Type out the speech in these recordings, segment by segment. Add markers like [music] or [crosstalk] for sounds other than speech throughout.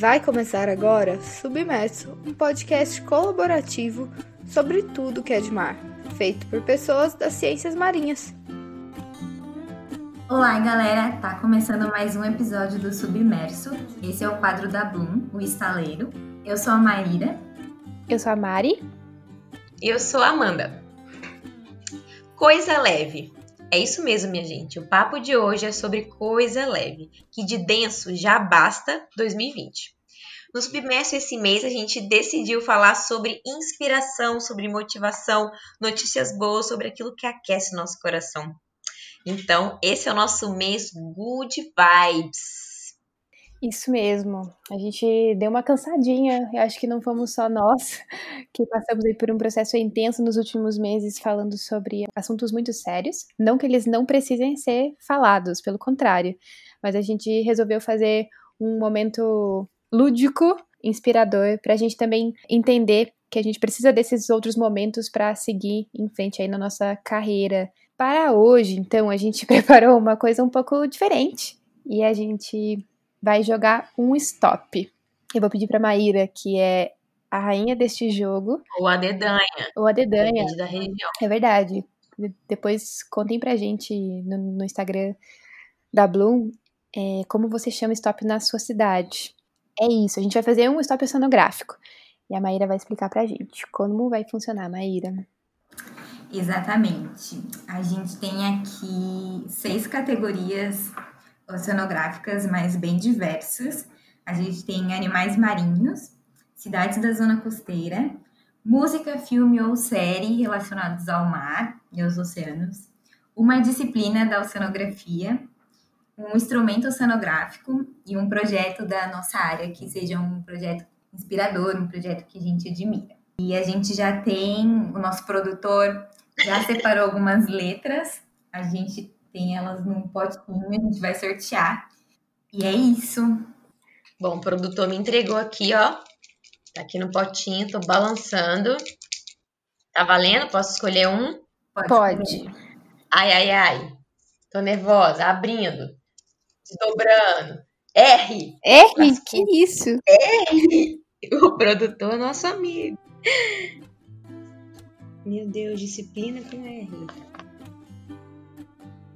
Vai começar agora Submerso, um podcast colaborativo sobre tudo que é de mar, feito por pessoas das ciências marinhas. Olá, galera! Tá começando mais um episódio do Submerso. Esse é o quadro da Bloom, o estaleiro. Eu sou a Maíra. Eu sou a Mari. E eu sou a Amanda. Coisa leve. É isso mesmo, minha gente. O papo de hoje é sobre coisa leve, que de denso já basta 2020. No Submerso esse mês a gente decidiu falar sobre inspiração, sobre motivação, notícias boas, sobre aquilo que aquece nosso coração. Então, esse é o nosso mês Good Vibes. Isso mesmo. A gente deu uma cansadinha. Eu acho que não fomos só nós [laughs] que passamos por um processo intenso nos últimos meses falando sobre assuntos muito sérios. Não que eles não precisem ser falados, pelo contrário. Mas a gente resolveu fazer um momento lúdico, inspirador, para a gente também entender que a gente precisa desses outros momentos para seguir em frente aí na nossa carreira. Para hoje, então, a gente [laughs] preparou uma coisa um pouco diferente. E a gente vai jogar um stop. Eu vou pedir para Maíra, que é a rainha deste jogo. Ou a dedanha. Ou a dedanha. Da região. É verdade. Depois contem pra gente no, no Instagram da Bloom é, como você chama stop na sua cidade. É isso, a gente vai fazer um stop oceanográfico. E a Maíra vai explicar pra gente como vai funcionar, Maíra. Exatamente. A gente tem aqui seis categorias oceanográficas, mas bem diversas. A gente tem animais marinhos, cidades da zona costeira, música, filme ou série relacionados ao mar e aos oceanos, uma disciplina da oceanografia, um instrumento oceanográfico e um projeto da nossa área que seja um projeto inspirador, um projeto que a gente admira. E a gente já tem, o nosso produtor já separou algumas letras, a gente tem elas num potinho, a gente vai sortear. E é isso. Bom, o produtor me entregou aqui, ó. Tá aqui no potinho, tô balançando. Tá valendo? Posso escolher um? Pode. Pode. Ai, ai, ai. Tô nervosa. Abrindo. Desdobrando. R. R? Que isso? R. [laughs] O produtor é nosso amigo. Meu Deus, disciplina com R.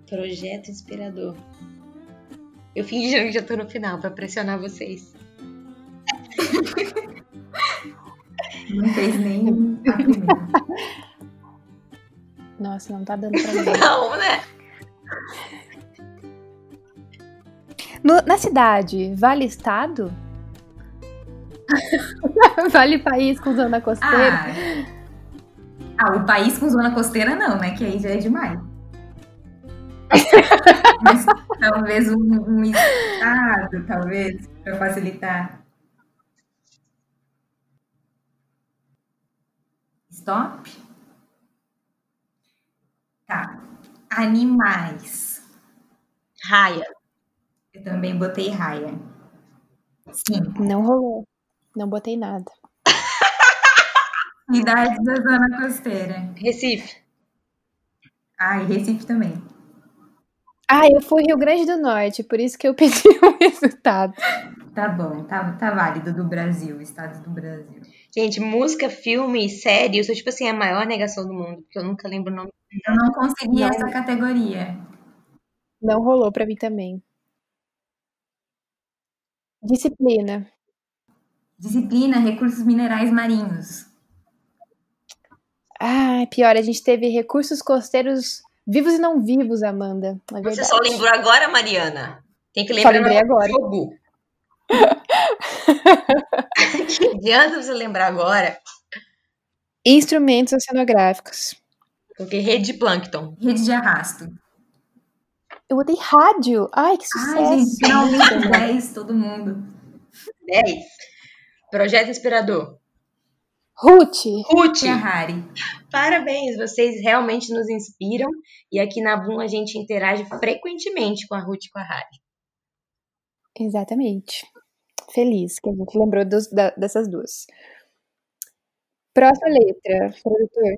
Projeto inspirador. Eu fingi que já tô no final para pressionar vocês. Não fez nem Nossa, não tá dando pra mim. [laughs] Não, né? No, na cidade, vale estado? [laughs] vale país com zona costeira? Ah. ah, o país com zona costeira não, né? Que aí já é demais. Mas talvez um, um estado, talvez, para facilitar. Stop. Tá. Animais. Raia. Eu também botei raia. Sim. Não rolou. Não botei nada. Cidade da zona costeira. Recife. Ah, e Recife também. Ah, eu fui Rio Grande do Norte, por isso que eu [laughs] pedi o resultado. Tá bom, tá, tá válido do Brasil, estados do Brasil. Gente, música, filme, série, eu sou tipo assim a maior negação do mundo, porque eu nunca lembro o nome. Eu não consegui não. essa categoria. Não rolou pra mim também. Disciplina. Disciplina, recursos minerais marinhos. Ah, pior, a gente teve recursos costeiros Vivos e não vivos, Amanda. É você só lembrou agora, Mariana? Tem que lembrar. Só lembrei agora. Jogo. [laughs] que adianta você lembrar agora? Instrumentos oceanográficos. Porque rede de plâncton. Rede de arrasto. Eu botei rádio. Ai, que sucesso. Ai, gente, finalmente 10, todo mundo. 10. Projeto Inspirador. Ruth. Ruth. E a Harry. Parabéns, vocês realmente nos inspiram. E aqui na Boom a gente interage frequentemente com a Ruth e com a Harry. Exatamente. Feliz que a gente lembrou dos, da, dessas duas. Próxima letra, produtor.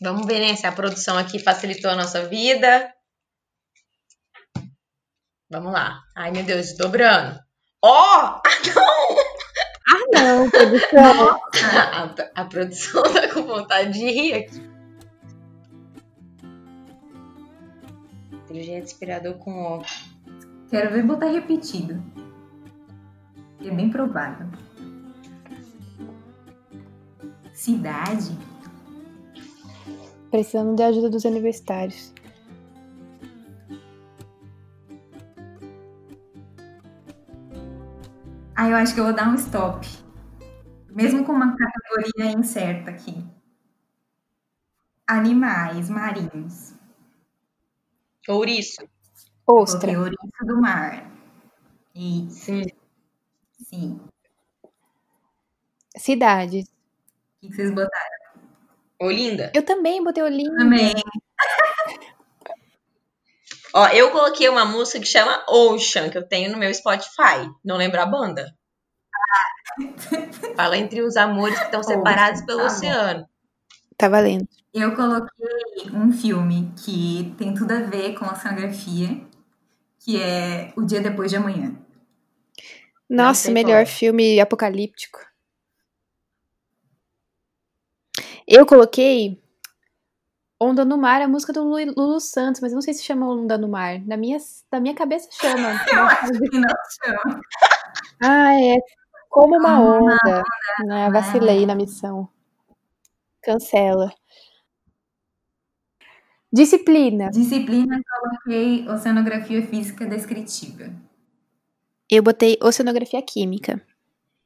Vamos ver né, se a produção aqui facilitou a nossa vida. Vamos lá. Ai, meu Deus, dobrando. Ó! Ah, [laughs] não, produção. [laughs] a, a produção tá com vontade de rir aqui. Inteligente inspirador com ó. Quero ver botar repetido. É bem provável. Cidade? Precisando de ajuda dos universitários. Ah, eu acho que eu vou dar um stop. Mesmo com uma categoria incerta aqui. Animais marinhos. Ouriço. Ostra. Coloquei ouriço do mar. E Sim. sim. O Cidades. que que vocês botaram? Olinda. Eu também botei Olinda. Também. [laughs] Ó, eu coloquei uma música que chama Ocean, que eu tenho no meu Spotify. Não lembro a banda. [laughs] Fala entre os amores que estão separados pelo tá oceano. Tá valendo. Eu coloquei um filme que tem tudo a ver com a oceanografia, que é O Dia Depois de Amanhã. Nossa, melhor qual. filme apocalíptico. Eu coloquei Onda no Mar, a música do Lu- Lulu Santos, mas eu não sei se chama Onda no Mar. Na minha, na minha cabeça chama. [laughs] Eu acho que não chama. Ah, é como uma Como uma onda. Né? Vacilei na missão. Cancela. Disciplina. Disciplina, coloquei Oceanografia Física Descritiva. Eu botei Oceanografia Química.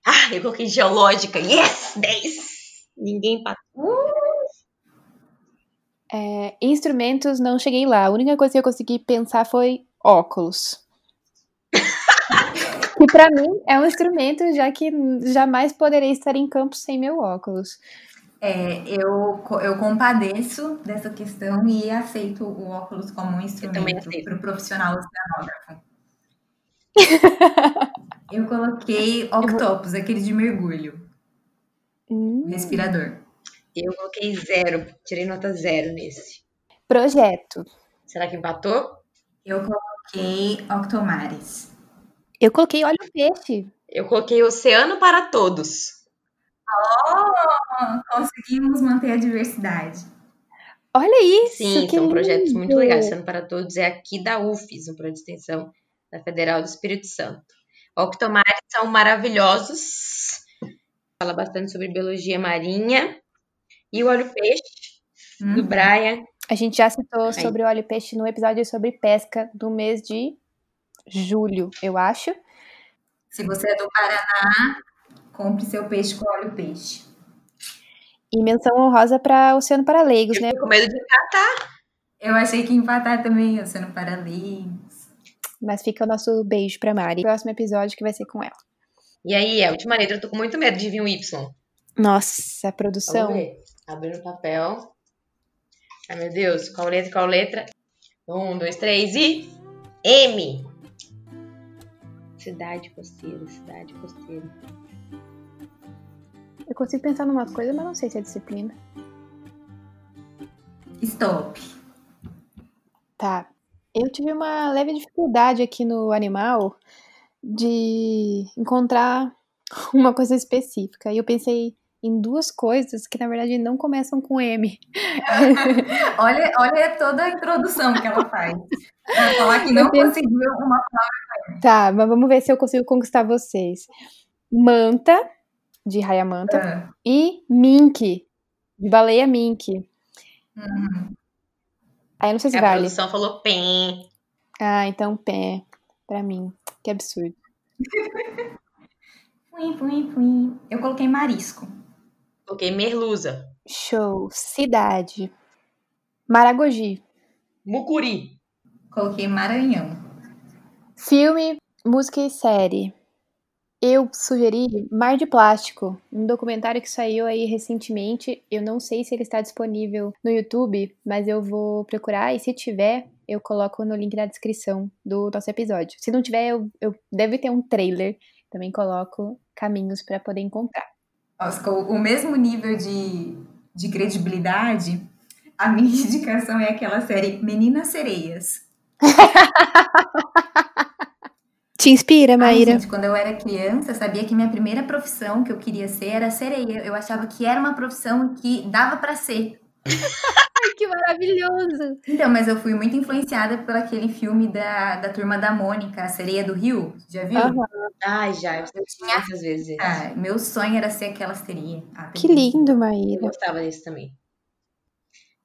Ah, eu coloquei geológica. Yes! 10! Ninguém passou. É, instrumentos, não cheguei lá. A única coisa que eu consegui pensar foi óculos. Que pra mim é um instrumento, já que jamais poderei estar em campo sem meu óculos. É, eu, eu compadeço dessa questão e aceito o óculos como um instrumento para o profissional oceanógrafo. [laughs] Eu coloquei octopus, aquele de mergulho, Hum, respirador. Eu coloquei zero. Tirei nota zero nesse. projeto. Será que empatou? Eu coloquei octomares. Eu coloquei óleo peixe. Eu coloquei oceano para todos. Oh, conseguimos manter a diversidade. Olha isso! Sim, que são projetos muito lindo! legais. Oceano para todos é aqui da UFES, um projeto de extensão da Federal do Espírito Santo. Octomares são maravilhosos. Fala bastante sobre biologia marinha. E o óleo peixe, do Hum, Brian. A gente já citou sobre o óleo peixe no episódio sobre pesca do mês de julho, eu acho. Se você é do Paraná, compre seu peixe com óleo peixe. E menção honrosa para Oceano para Leigos, Eu né? com medo de encatar. Eu achei que empatar também, sendo paralelos. Mas fica o nosso beijo pra Mari. Próximo episódio que vai ser com ela. E aí, a última letra, eu tô com muito medo de vir um Y. Nossa, produção. ver. Abrindo o papel. Ai, meu Deus. Qual letra, qual letra? Um, dois, três e... M. Cidade costeira, cidade costeira. Eu consigo pensar numa coisa, mas não sei se é disciplina. Stop. Tá. Eu tive uma leve dificuldade aqui no animal de encontrar [laughs] uma coisa específica. E eu pensei em duas coisas que, na verdade, não começam com M. [laughs] Olha, olha toda a introdução que ela faz. Pra falar que não penso- conseguiu uma Tá, mas vamos ver se eu consigo conquistar vocês. Manta, de raia manta, palavra. e mink, de baleia mink. Hum, Aí eu não sei se a vale. produção falou PEM. Ah, então pé, pra mim. Que absurdo. [laughs] Fui, fui, fui. Eu coloquei marisco. Coloquei merluza. Show. Cidade. Maragogi. Mucuri. Coloquei Maranhão. Filme, música e série. Eu sugeri Mar de Plástico, um documentário que saiu aí recentemente. Eu não sei se ele está disponível no YouTube, mas eu vou procurar e se tiver, eu coloco no link na descrição do nosso episódio. Se não tiver, eu, eu deve ter um trailer. Também coloco caminhos para poder encontrar. Com o mesmo nível de, de credibilidade, a minha [laughs] indicação é aquela série Meninas Sereias. [laughs] Te inspira, Maíra? Ai, gente, quando eu era criança, eu sabia que minha primeira profissão que eu queria ser era sereia. Eu achava que era uma profissão que dava para ser. [laughs] Ai, que maravilhoso! Então, mas eu fui muito influenciada por aquele filme da, da Turma da Mônica, A Sereia do Rio. Já viu? Aham. Ai, já, eu tinha muitas vezes. Ah, meu sonho era ser aquela sereia. Ah, Que lindo, Eu Maíra. gostava desse também.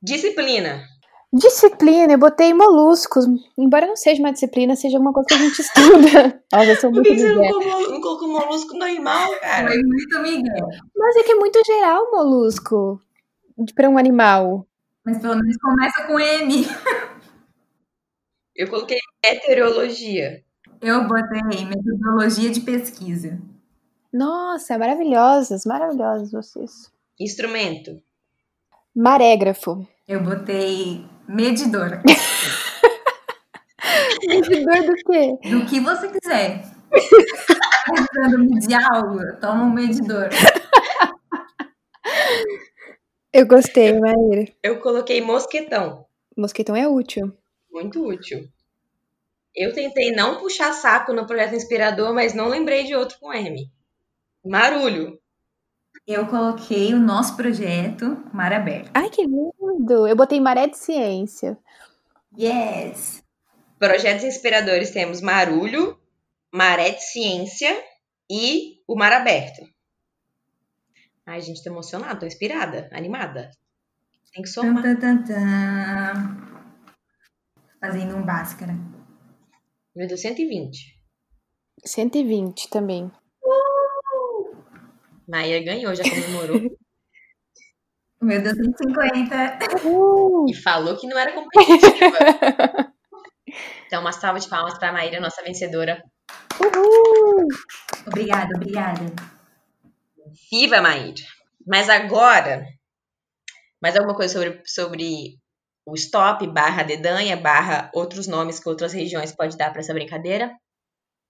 Disciplina. Disciplina, eu botei moluscos. Embora não seja uma disciplina, seja alguma coisa que a gente [laughs] estuda. Nossa, eu sou Por muito que você não colocou, molusco no animal, cara? Foi muito Miguel. Mas é que é muito geral molusco para um animal. Mas pelo menos começa com M. Eu coloquei meteorologia. Eu botei metodologia de pesquisa. Nossa, maravilhosas, maravilhosas vocês. Instrumento. Marégrafo. Eu botei medidor. [laughs] Medidor do quê? Do que você quiser. Tentando medir algo, toma um medidor. Eu gostei, Maíra. Eu coloquei mosquetão. Mosquetão é útil. Muito útil. Eu tentei não puxar saco no projeto inspirador, mas não lembrei de outro com M. Marulho. Eu coloquei o nosso projeto Mar Aberto. Ai, que lindo! Eu botei maré de ciência. Yes! Projetos inspiradores temos Marulho, Maré de Ciência e o Mar Aberto. Ai, gente, tô emocionada, tô inspirada, animada. Tem que somar. tan. Fazendo um báscara. Meu Deus, 120. 120 também. Maia ganhou, já comemorou. [laughs] Meu deu 150. Uh, e falou que não era competitiva. [laughs] Então, uma salva de palmas pra Maíra, nossa vencedora. uhul. Obrigada, obrigada. Viva, Maíra! Mas agora, mais alguma coisa sobre, sobre o stop, barra dedanha, barra outros nomes que outras regiões pode dar pra essa brincadeira?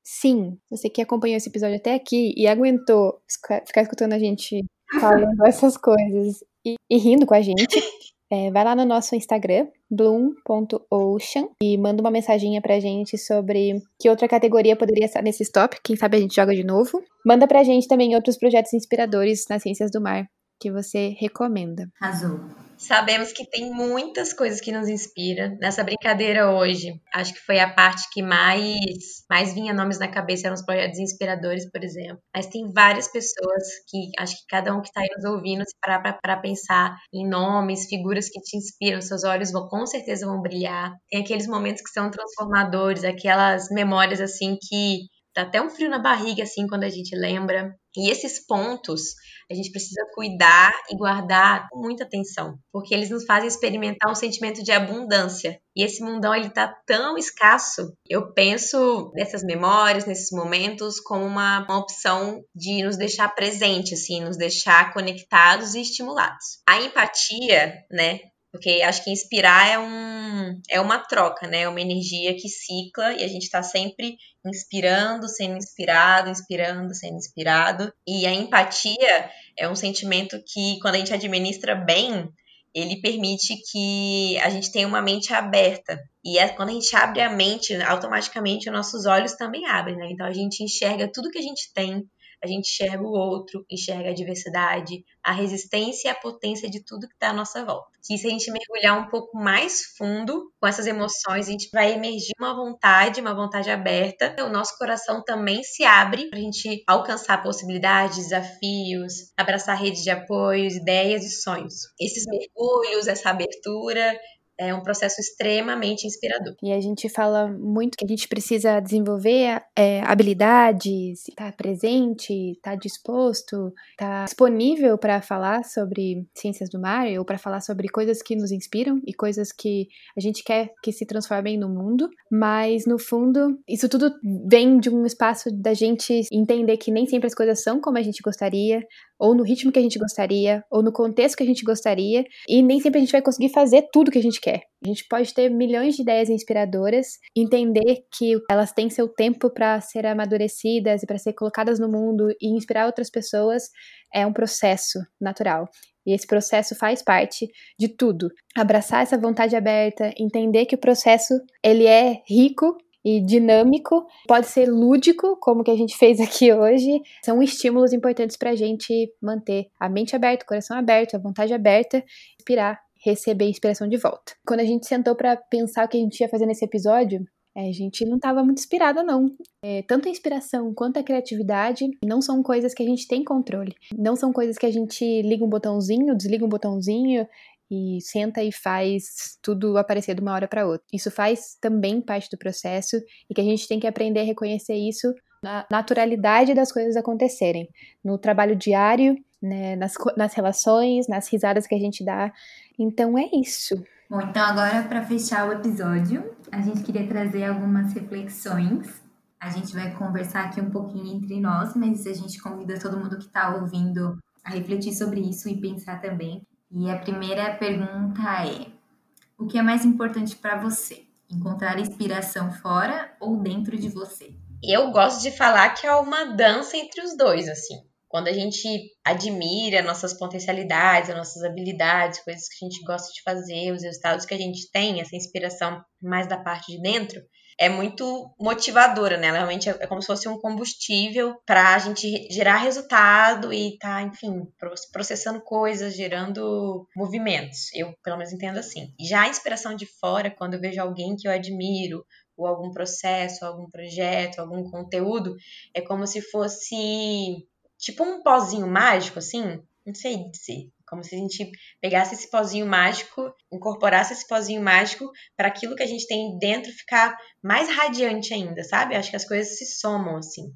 Sim, você que acompanhou esse episódio até aqui e aguentou ficar escutando a gente falando [laughs] essas coisas e, e rindo com a gente, é, [laughs] vai lá no nosso Instagram, bloom.ocean, e manda uma mensaginha pra gente sobre que outra categoria poderia estar nesse stop. Quem sabe a gente joga de novo. Manda pra gente também outros projetos inspiradores nas ciências do mar que você recomenda. Arrasou. Sabemos que tem muitas coisas que nos inspiram. Nessa brincadeira hoje, acho que foi a parte que mais, mais vinha nomes na cabeça, eram os projetos inspiradores, por exemplo. Mas tem várias pessoas que, acho que cada um que está aí nos ouvindo, se parar para pensar em nomes, figuras que te inspiram, seus olhos vão com certeza vão brilhar. Tem aqueles momentos que são transformadores, aquelas memórias assim que dá até um frio na barriga assim quando a gente lembra. E esses pontos a gente precisa cuidar e guardar com muita atenção, porque eles nos fazem experimentar um sentimento de abundância. E esse mundão ele tá tão escasso. Eu penso nessas memórias, nesses momentos como uma, uma opção de nos deixar presentes, assim, nos deixar conectados e estimulados. A empatia, né? Porque acho que inspirar é, um, é uma troca, né? É uma energia que cicla e a gente está sempre inspirando, sendo inspirado, inspirando, sendo inspirado. E a empatia é um sentimento que, quando a gente administra bem, ele permite que a gente tenha uma mente aberta. E é, quando a gente abre a mente, automaticamente os nossos olhos também abrem, né? Então a gente enxerga tudo que a gente tem, a gente enxerga o outro, enxerga a diversidade, a resistência e a potência de tudo que está à nossa volta. Que se a gente mergulhar um pouco mais fundo com essas emoções, a gente vai emergir uma vontade, uma vontade aberta. O nosso coração também se abre para a gente alcançar possibilidades, desafios, abraçar redes de apoios, ideias e sonhos. Esses mergulhos, essa abertura, é um processo extremamente inspirador. E a gente fala muito que a gente precisa desenvolver é, habilidades, estar presente, estar disposto, estar disponível para falar sobre ciências do mar ou para falar sobre coisas que nos inspiram e coisas que a gente quer que se transformem no mundo. Mas no fundo, isso tudo vem de um espaço da gente entender que nem sempre as coisas são como a gente gostaria, ou no ritmo que a gente gostaria, ou no contexto que a gente gostaria, e nem sempre a gente vai conseguir fazer tudo que a gente quer. A gente pode ter milhões de ideias inspiradoras, entender que elas têm seu tempo para ser amadurecidas e para ser colocadas no mundo e inspirar outras pessoas é um processo natural. E esse processo faz parte de tudo. Abraçar essa vontade aberta, entender que o processo ele é rico e dinâmico, pode ser lúdico, como que a gente fez aqui hoje. São estímulos importantes para a gente manter a mente aberta, o coração aberto, a vontade aberta, inspirar, receber inspiração de volta. Quando a gente sentou para pensar o que a gente ia fazer nesse episódio, é, a gente não estava muito inspirada, não. É, tanto a inspiração quanto a criatividade não são coisas que a gente tem controle. Não são coisas que a gente liga um botãozinho, desliga um botãozinho e senta e faz tudo aparecer de uma hora para outra. Isso faz também parte do processo e que a gente tem que aprender a reconhecer isso na naturalidade das coisas acontecerem, no trabalho diário, né, nas, nas relações, nas risadas que a gente dá. Então é isso. Bom, então agora para fechar o episódio, a gente queria trazer algumas reflexões. A gente vai conversar aqui um pouquinho entre nós, mas a gente convida todo mundo que está ouvindo a refletir sobre isso e pensar também. E a primeira pergunta é: o que é mais importante para você? Encontrar inspiração fora ou dentro de você? Eu gosto de falar que é uma dança entre os dois, assim. Quando a gente admira nossas potencialidades, as nossas habilidades, coisas que a gente gosta de fazer, os resultados que a gente tem, essa inspiração mais da parte de dentro, é muito motivadora, né? Realmente é como se fosse um combustível para a gente gerar resultado e tá, enfim, processando coisas, gerando movimentos. Eu, pelo menos, entendo assim. Já a inspiração de fora, quando eu vejo alguém que eu admiro, ou algum processo, algum projeto, algum conteúdo, é como se fosse tipo um pozinho mágico, assim, não sei dizer. Como se a gente pegasse esse pozinho mágico, incorporasse esse pozinho mágico para aquilo que a gente tem dentro ficar mais radiante ainda, sabe? Acho que as coisas se somam assim.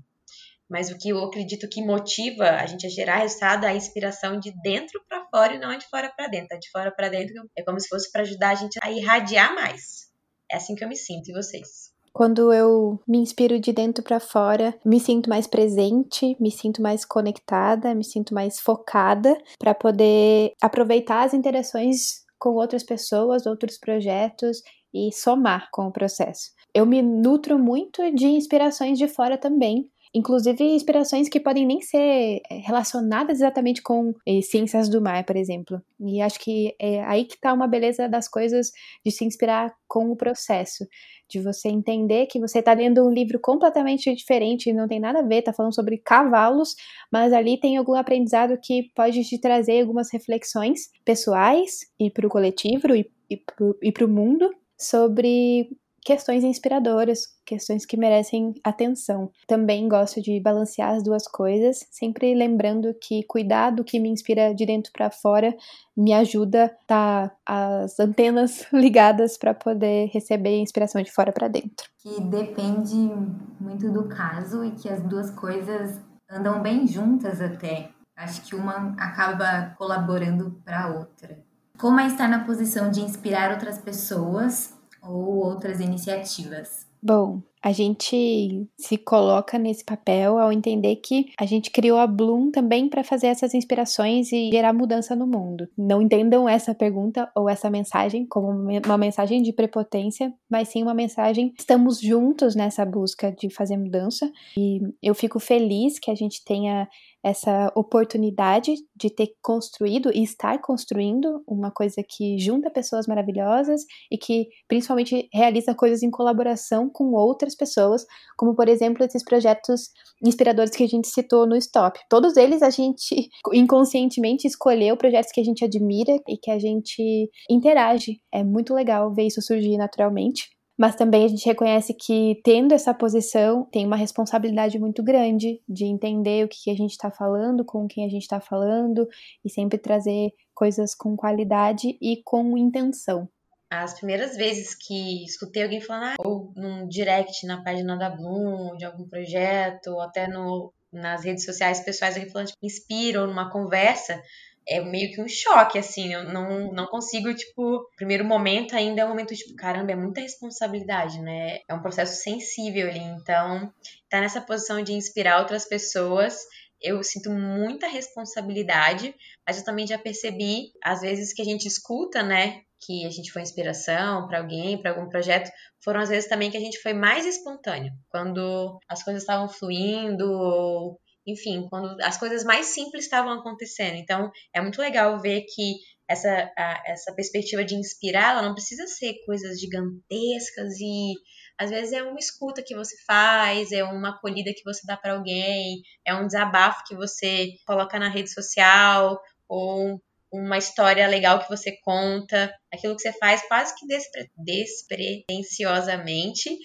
Mas o que eu acredito que motiva a gente a gerar resultado é a inspiração de dentro para fora e não de fora para dentro. A de fora para dentro é como se fosse para ajudar a gente a irradiar mais. É assim que eu me sinto. E vocês? Quando eu me inspiro de dentro para fora, me sinto mais presente, me sinto mais conectada, me sinto mais focada para poder aproveitar as interações com outras pessoas, outros projetos e somar com o processo. Eu me nutro muito de inspirações de fora também, inclusive inspirações que podem nem ser é, relacionadas exatamente com eh, ciências do mar, por exemplo. E acho que é aí que está uma beleza das coisas de se inspirar com o processo de você entender que você está lendo um livro completamente diferente, não tem nada a ver, está falando sobre cavalos, mas ali tem algum aprendizado que pode te trazer algumas reflexões pessoais e para o coletivo e, e para o mundo sobre questões inspiradoras, questões que merecem atenção. Também gosto de balancear as duas coisas, sempre lembrando que cuidar do que me inspira de dentro para fora me ajuda a tá as antenas [laughs] ligadas para poder receber inspiração de fora para dentro. Que depende muito do caso e que as duas coisas andam bem juntas até. Acho que uma acaba colaborando para a outra. Como é estar na posição de inspirar outras pessoas ou outras iniciativas? Bom, a gente se coloca nesse papel ao entender que a gente criou a Bloom também para fazer essas inspirações e gerar mudança no mundo. Não entendam essa pergunta ou essa mensagem como uma mensagem de prepotência, mas sim uma mensagem estamos juntos nessa busca de fazer mudança e eu fico feliz que a gente tenha essa oportunidade de ter construído e estar construindo uma coisa que junta pessoas maravilhosas e que principalmente realiza coisas em colaboração com outras pessoas, como por exemplo esses projetos inspiradores que a gente citou no Stop. Todos eles a gente [laughs] inconscientemente escolheu projetos que a gente admira e que a gente interage. É muito legal ver isso surgir naturalmente mas também a gente reconhece que tendo essa posição tem uma responsabilidade muito grande de entender o que a gente está falando, com quem a gente está falando e sempre trazer coisas com qualidade e com intenção. As primeiras vezes que escutei alguém falando, ah, ou num direct na página da Bloom, de algum projeto, ou até no, nas redes sociais pessoais, alguém falando, tipo, inspira, ou numa conversa, é meio que um choque, assim, eu não, não consigo, tipo, primeiro momento ainda é um momento, tipo, caramba, é muita responsabilidade, né? É um processo sensível ali, então, tá nessa posição de inspirar outras pessoas, eu sinto muita responsabilidade, mas eu também já percebi, às vezes, que a gente escuta, né, que a gente foi inspiração para alguém, para algum projeto, foram às vezes também que a gente foi mais espontâneo, quando as coisas estavam fluindo, ou enfim, quando as coisas mais simples estavam acontecendo. Então, é muito legal ver que essa, a, essa perspectiva de inspirar, ela não precisa ser coisas gigantescas e às vezes é uma escuta que você faz, é uma acolhida que você dá para alguém, é um desabafo que você coloca na rede social ou uma história legal que você conta, aquilo que você faz quase que despre despretensiosamente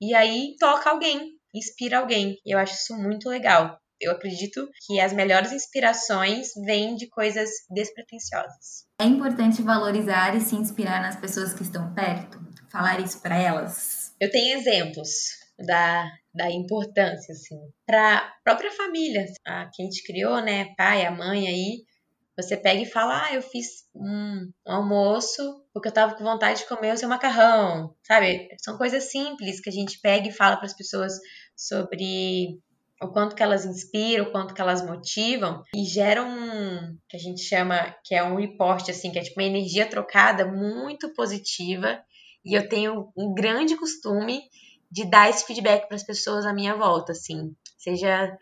e aí toca alguém, inspira alguém. Eu acho isso muito legal. Eu acredito que as melhores inspirações vêm de coisas despretensiosas. É importante valorizar e se inspirar nas pessoas que estão perto, falar isso para elas. Eu tenho exemplos da, da importância, assim, para própria família, a quem te criou, né, pai, a mãe aí, você pega e fala, ah, eu fiz um, um almoço porque eu tava com vontade de comer o seu macarrão, sabe? São coisas simples que a gente pega e fala para as pessoas sobre o quanto que elas inspiram, o quanto que elas motivam e geram um que a gente chama que é um report assim, que é tipo uma energia trocada muito positiva. E eu tenho um grande costume de dar esse feedback para as pessoas à minha volta, assim, seja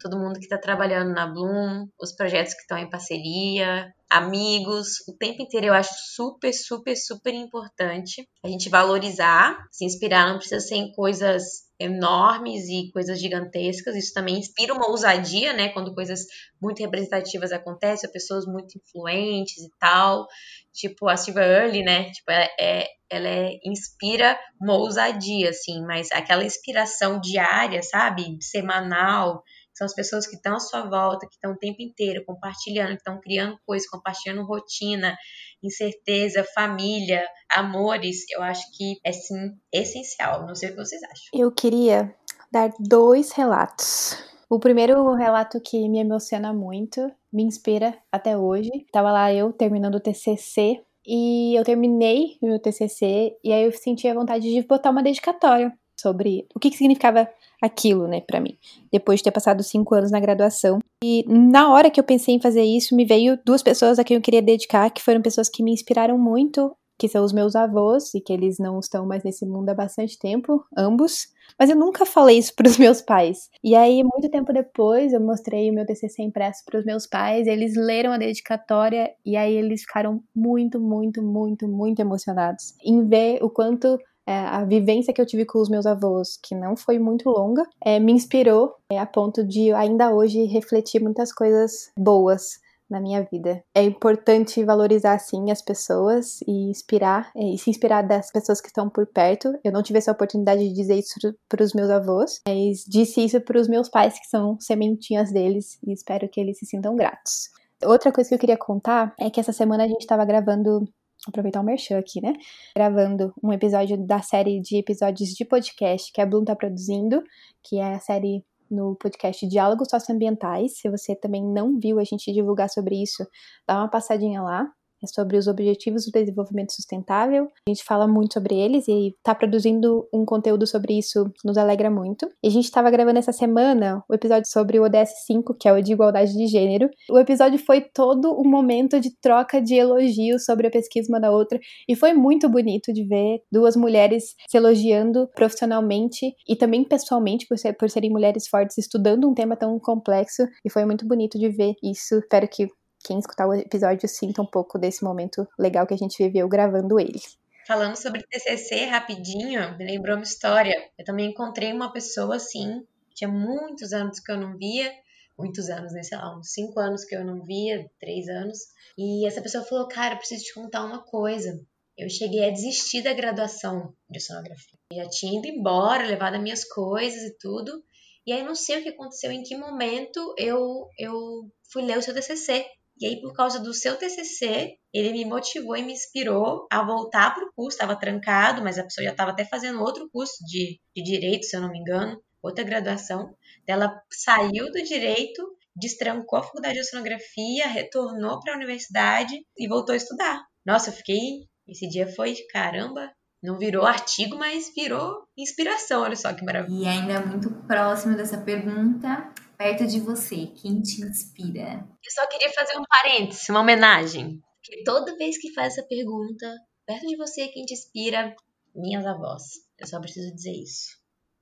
todo mundo que está trabalhando na Bloom, os projetos que estão em parceria, amigos, o tempo inteiro eu acho super, super, super importante a gente valorizar, se inspirar, não precisa ser em coisas enormes e coisas gigantescas. Isso também inspira uma ousadia, né? Quando coisas muito representativas acontecem, pessoas muito influentes e tal. Tipo a Silva Early, né? Tipo, é, é, ela é, inspira uma ousadia, assim, mas aquela inspiração diária, sabe? Semanal, são as pessoas que estão à sua volta, que estão o tempo inteiro compartilhando, que estão criando coisas, compartilhando rotina, incerteza, família, amores. Eu acho que é sim essencial. Não sei o que vocês acham. Eu queria dar dois relatos. O primeiro relato que me emociona muito, me inspira até hoje. Tava lá eu terminando o TCC e eu terminei o meu TCC e aí eu senti a vontade de botar uma dedicatória sobre o que, que significava aquilo, né, para mim, depois de ter passado cinco anos na graduação. E na hora que eu pensei em fazer isso, me veio duas pessoas a quem eu queria dedicar, que foram pessoas que me inspiraram muito, que são os meus avós, e que eles não estão mais nesse mundo há bastante tempo, ambos. Mas eu nunca falei isso para os [laughs] meus pais. E aí, muito tempo depois, eu mostrei o meu TCC impresso para os meus pais, eles leram a dedicatória e aí eles ficaram muito, muito, muito, muito emocionados em ver o quanto é, a vivência que eu tive com os meus avós, que não foi muito longa, é, me inspirou é, a ponto de ainda hoje refletir muitas coisas boas na minha vida. É importante valorizar sim as pessoas e inspirar é, e se inspirar das pessoas que estão por perto. Eu não tive essa oportunidade de dizer isso para os meus avós, mas disse isso para os meus pais que são sementinhas deles e espero que eles se sintam gratos. Outra coisa que eu queria contar é que essa semana a gente estava gravando aproveitar o merchan aqui, né? Gravando um episódio da série de episódios de podcast que a Bloom tá produzindo, que é a série no podcast Diálogos Socioambientais. Se você também não viu a gente divulgar sobre isso, dá uma passadinha lá é sobre os Objetivos do Desenvolvimento Sustentável. A gente fala muito sobre eles e tá produzindo um conteúdo sobre isso nos alegra muito. E a gente estava gravando essa semana o episódio sobre o ODS 5, que é o de igualdade de gênero. O episódio foi todo um momento de troca de elogios sobre a pesquisa uma da outra e foi muito bonito de ver duas mulheres se elogiando profissionalmente e também pessoalmente por, ser, por serem mulheres fortes estudando um tema tão complexo e foi muito bonito de ver isso. Espero que quem escutar o episódio sinta um pouco desse momento legal que a gente viveu gravando ele. Falando sobre TCC rapidinho, me lembrou uma história. Eu também encontrei uma pessoa assim, tinha muitos anos que eu não via, muitos anos, né? Sei lá, uns cinco anos que eu não via, três anos. E essa pessoa falou: Cara, eu preciso te contar uma coisa. Eu cheguei a desistir da graduação de sonografia. Eu já tinha ido embora, levado as minhas coisas e tudo. E aí não sei o que aconteceu, em que momento eu, eu fui ler o seu TCC. E aí, por causa do seu TCC, ele me motivou e me inspirou a voltar para o curso. Estava trancado, mas a pessoa já estava até fazendo outro curso de, de direito, se eu não me engano, outra graduação. Ela saiu do direito, destrancou a faculdade de oceanografia, retornou para a universidade e voltou a estudar. Nossa, eu fiquei. Esse dia foi caramba, não virou artigo, mas virou inspiração. Olha só que maravilha. E ainda muito próximo dessa pergunta, perto de você, quem te inspira? Eu só queria fazer um parênteses, uma homenagem. Porque toda vez que faz essa pergunta, perto de você, quem te inspira? Minhas avós. Eu só preciso dizer isso.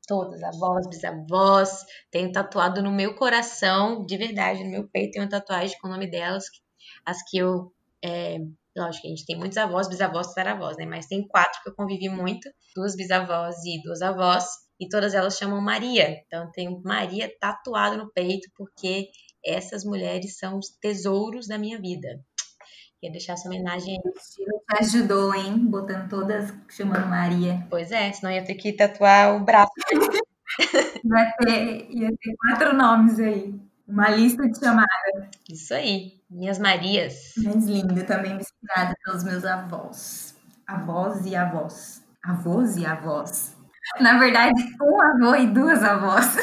Todas, avós, bisavós. Tenho tatuado no meu coração, de verdade, no meu peito, tem uma tatuagem com o nome delas, as que eu É, lógico a gente tem muitos avós, bisavós, tataravós, né? Mas tem quatro que eu convivi muito, duas bisavós e duas avós, e todas elas chamam Maria. Então tem Maria tatuado no peito, porque essas mulheres são os tesouros da minha vida. Queria deixar essa homenagem aí. Ajudou, hein? Botando todas chamando Maria. Pois é, senão ia ter que tatuar o braço. [laughs] Vai ter, ia ter quatro nomes aí. Uma lista de chamadas. Isso aí, minhas Marias. Mais linda, também inspirada pelos meus avós. Avós e avós. Avós e avós. [laughs] Na verdade, um avô e duas avós.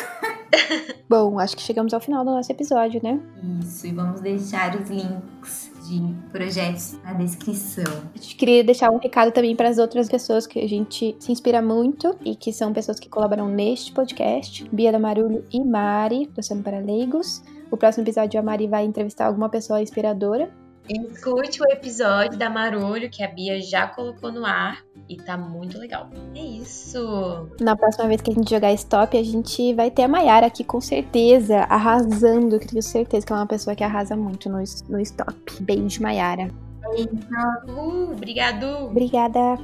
[laughs] Bom, acho que chegamos ao final do nosso episódio, né? Isso, e vamos deixar os links de projetos na descrição. A gente queria deixar um recado também para as outras pessoas que a gente se inspira muito e que são pessoas que colaboram neste podcast: Bia da Marulho e Mari, do Sendo para Leigos. O próximo episódio a Mari vai entrevistar alguma pessoa inspiradora Escute o episódio da Marulho que a Bia já colocou no ar e tá muito legal. É isso. Na próxima vez que a gente jogar stop, a gente vai ter a Mayara aqui com certeza, arrasando. Eu tenho certeza que ela é uma pessoa que arrasa muito no, no stop. Beijo, Mayara. Beijo. Uh, obrigado. Obrigada.